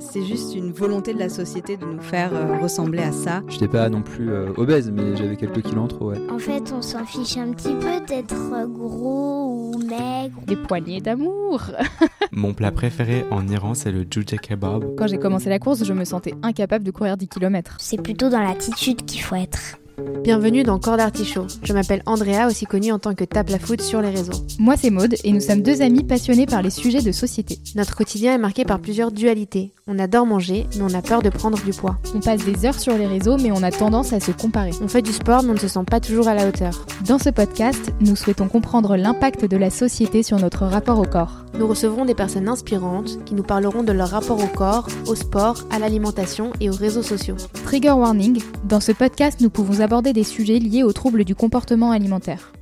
c'est juste une volonté de la société de nous faire euh, ressembler à ça. Je n'étais pas non plus euh, obèse, mais j'avais quelques kilos en trop, ouais. En fait, on s'en fiche un petit peu d'être gros ou maigre. Des poignées d'amour. Mon plat préféré en Iran, c'est le jujja kebab. Quand j'ai commencé la course, je me sentais incapable de courir 10 km. C'est plutôt dans l'attitude qu'il faut être. Bienvenue dans Corps d'Artichaut. Je m'appelle Andrea, aussi connue en tant que Tape la Foot sur les réseaux. Moi, c'est Maude et nous sommes deux amis passionnés par les sujets de société. Notre quotidien est marqué par plusieurs dualités. On adore manger, mais on a peur de prendre du poids. On passe des heures sur les réseaux, mais on a tendance à se comparer. On fait du sport, mais on ne se sent pas toujours à la hauteur. Dans ce podcast, nous souhaitons comprendre l'impact de la société sur notre rapport au corps. Nous recevrons des personnes inspirantes qui nous parleront de leur rapport au corps, au sport, à l'alimentation et aux réseaux sociaux. Trigger warning, dans ce podcast, nous pouvons aborder des sujets liés aux troubles du comportement alimentaire.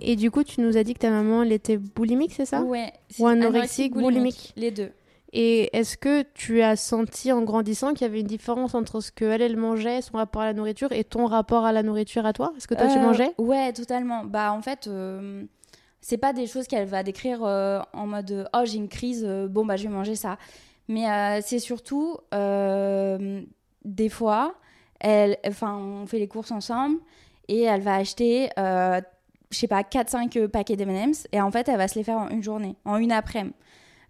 Et du coup, tu nous as dit que ta maman, elle était boulimique, c'est ça? Ouais. Ou anorexique, boulimique. Les deux. Et est-ce que tu as senti en grandissant qu'il y avait une différence entre ce qu'elle, elle mangeait, son rapport à la nourriture, et ton rapport à la nourriture à toi? Est-ce que toi, tu Euh, mangeais? Ouais, totalement. Bah, en fait, euh, c'est pas des choses qu'elle va décrire euh, en mode euh, oh j'ai une crise, bon bah je vais manger ça. Mais c'est surtout des fois, elle, enfin on fait les courses ensemble et elle va acheter, je sais pas, 4-5 paquets d'M&M's et en fait elle va se les faire en une journée, en une après-midi.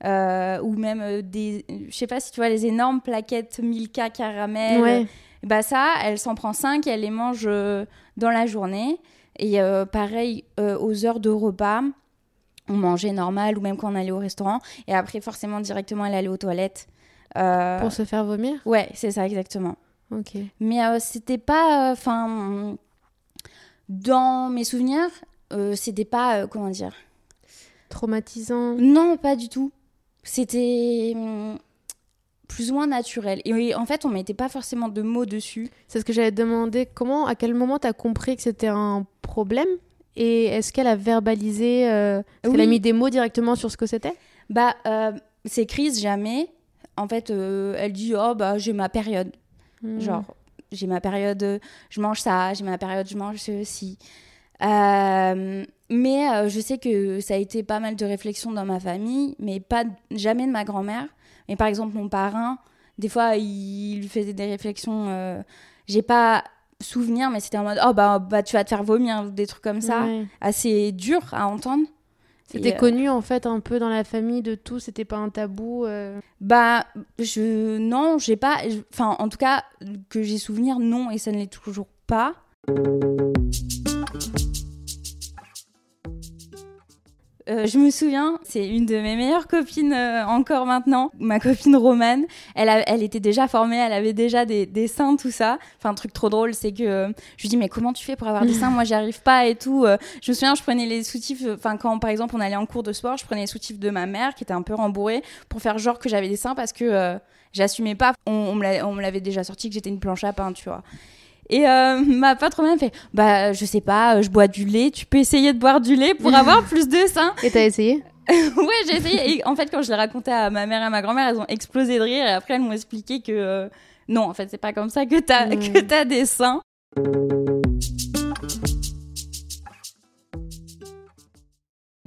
Euh, ou même euh, des, je sais pas si tu vois les énormes plaquettes Milka caramel. Ouais. Bah ça, elle s'en prend 5 et elle les mange euh, dans la journée. Et euh, pareil, euh, aux heures de repas, on mangeait normal ou même quand on allait au restaurant. Et après, forcément, directement, elle allait aux toilettes. Pour se faire vomir? Ouais, c'est ça, exactement. Ok. Mais c'était pas... Enfin, dans mes souvenirs, c'était pas... comment dire? Traumatisant? Non, pas du tout. C'était hum, plus ou moins naturel. Et en fait, on mettait pas forcément de mots dessus. C'est ce que j'allais te demander. Comment, à quel moment tu as compris que c'était un problème? Et est-ce qu'elle a verbalisé euh, Est-ce qu'elle a mis des mots directement sur ce que c'était? Bah, euh, ces crises, jamais. En fait, euh, elle dit Oh, bah, j'ai ma période. Hmm. Genre, j'ai ma période, je mange ça, j'ai ma période, je mange ceci. Euh, mais euh, je sais que ça a été pas mal de réflexions dans ma famille, mais pas jamais de ma grand-mère. Mais par exemple, mon parrain, des fois, il, faisait des réflexions. euh, j'ai pas souvenir, mais c'était en mode Oh, bah, bah, tu vas te faire vomir, des trucs comme ça. Ouais. Assez dur à entendre. C'était euh, connu en fait un peu dans la famille de tout, c'était pas un tabou. euh. Bah, je. Non, j'ai pas. Enfin, en tout cas, que j'ai souvenir, non, et ça ne l'est toujours pas. Euh, je me souviens, c'est une de mes meilleures copines euh, encore maintenant, ma copine Romane. Elle, elle était déjà formée, elle avait déjà des, seins, tout ça. Enfin, un truc trop drôle, c'est que euh, je lui dis mais comment tu fais pour avoir des seins? Moi, j'y arrive pas et tout. Je me souviens, je prenais les soutifs. Enfin, quand par exemple on allait en cours de sport, je prenais les soutifs de ma mère qui était un peu rembourrée pour faire genre que j'avais des seins parce que j'assumais pas. On, on me l'avait déjà sorti que j'étais une planche à pain, tu vois. Et euh, ma patronne me fait Bah, je sais pas, euh, je bois du lait, tu peux essayer de boire du lait pour avoir plus de seins. Et t'as essayé? Ouais, j'ai essayé. Et en fait, quand je l'ai raconté à ma mère et à ma grand-mère, elles ont explosé de rire. Et après, elles m'ont expliqué que euh, non, en fait, c'est pas comme ça que t'as que t'as des seins.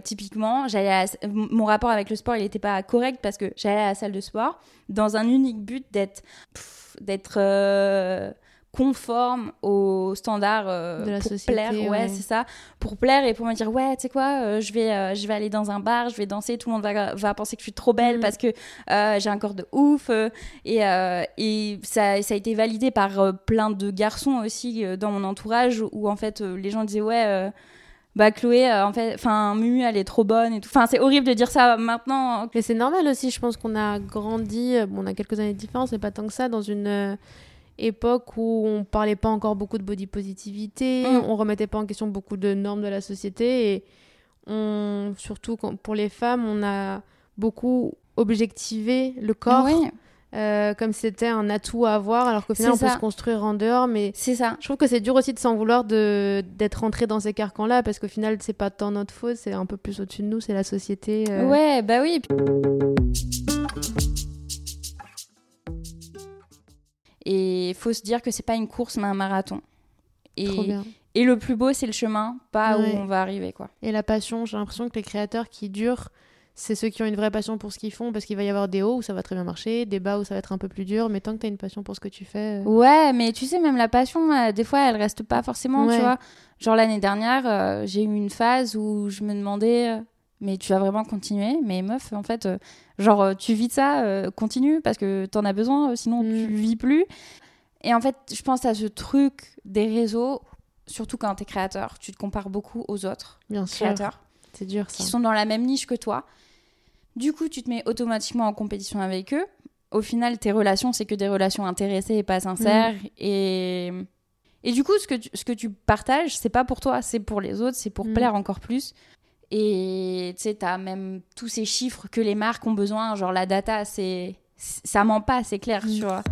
Typiquement, j'allais la- mon rapport avec le sport, il n'était pas correct parce que j'allais à la salle de sport dans un unique but d'être euh, conforme aux standards euh, De la pour société, plaire. Ouais, ouais. c'est ça. Pour plaire et pour me dire ouais, tu sais quoi, euh, je vais euh, je vais aller dans un bar, je vais danser, tout le monde va, va penser que je suis trop belle Mm. parce que j'ai un corps de ouf et, et ça, ça a été validé par plein de garçons aussi dans mon entourage où en fait les gens disaient ouais bah Chloé euh, en fait enfin Mumu elle est trop bonne et tout enfin c'est horrible de dire ça maintenant Mais c'est normal aussi, je pense qu'on a grandi, bon, on a quelques années de différence, mais pas tant que ça, dans une époque où on parlait pas encore beaucoup de body positivité, Mm. on remettait pas en question beaucoup de normes de la société, et on, surtout quand- pour les femmes, on a beaucoup objectivé le corps Oui, euh, comme c'était un atout à avoir, alors qu'au final, on peut se construire en dehors, mais c'est ça je trouve que c'est dur aussi de s'en vouloir de d'être rentré dans ces carcans-là, parce qu'au final, c'est pas tant notre faute, c'est un peu plus au-dessus de nous, c'est la société. euh, ouais bah oui faut se dire que c'est pas une course mais un marathon Trop et, bien. et le plus beau c'est le chemin pas Ouais. où on va arriver quoi Et la passion, j'ai l'impression que les créateurs qui durent, c'est ceux qui ont une vraie passion pour ce qu'ils font, parce qu'il va y avoir des hauts où ça va très bien marcher, des bas où ça va être un peu plus dur, mais tant que tu as une passion pour ce que tu fais. euh, Ouais, mais tu sais, même la passion, euh, des fois, elle reste pas forcément, Ouais. tu vois. Genre l'année dernière, euh, j'ai eu une phase où je me demandais, mais tu vas vraiment continuer? Mais meuf, en fait, genre, tu vis de ça, continue, parce que t'en as besoin, sinon Mm. tu vis plus. Et en fait, je pense à ce truc des réseaux, surtout quand t'es créateur, tu te compares beaucoup aux autres Bien créateurs C'est dur qui ça. sont dans la même niche que toi. Du coup, tu te mets automatiquement en compétition avec eux. Au final, tes relations, c'est que des relations intéressées et pas sincères. Mm. Et... et du coup, ce que tu, ce que tu partages, c'est pas pour toi, c'est pour les autres, c'est pour Mm. plaire encore plus. Et tu sais, t'as même tous ces chiffres que les marques ont besoin, genre la data, c'est ça ment pas, c'est clair, Mm. tu vois.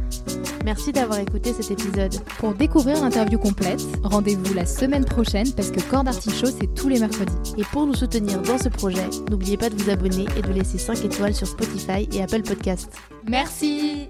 Merci d'avoir écouté cet épisode. Pour découvrir l'interview complète, rendez-vous la semaine prochaine parce que Corps d'Artichaut, c'est tous les mercredis. Et pour nous soutenir dans ce projet, n'oubliez pas de vous abonner et de laisser 5 étoiles sur Spotify et Apple Podcasts. Merci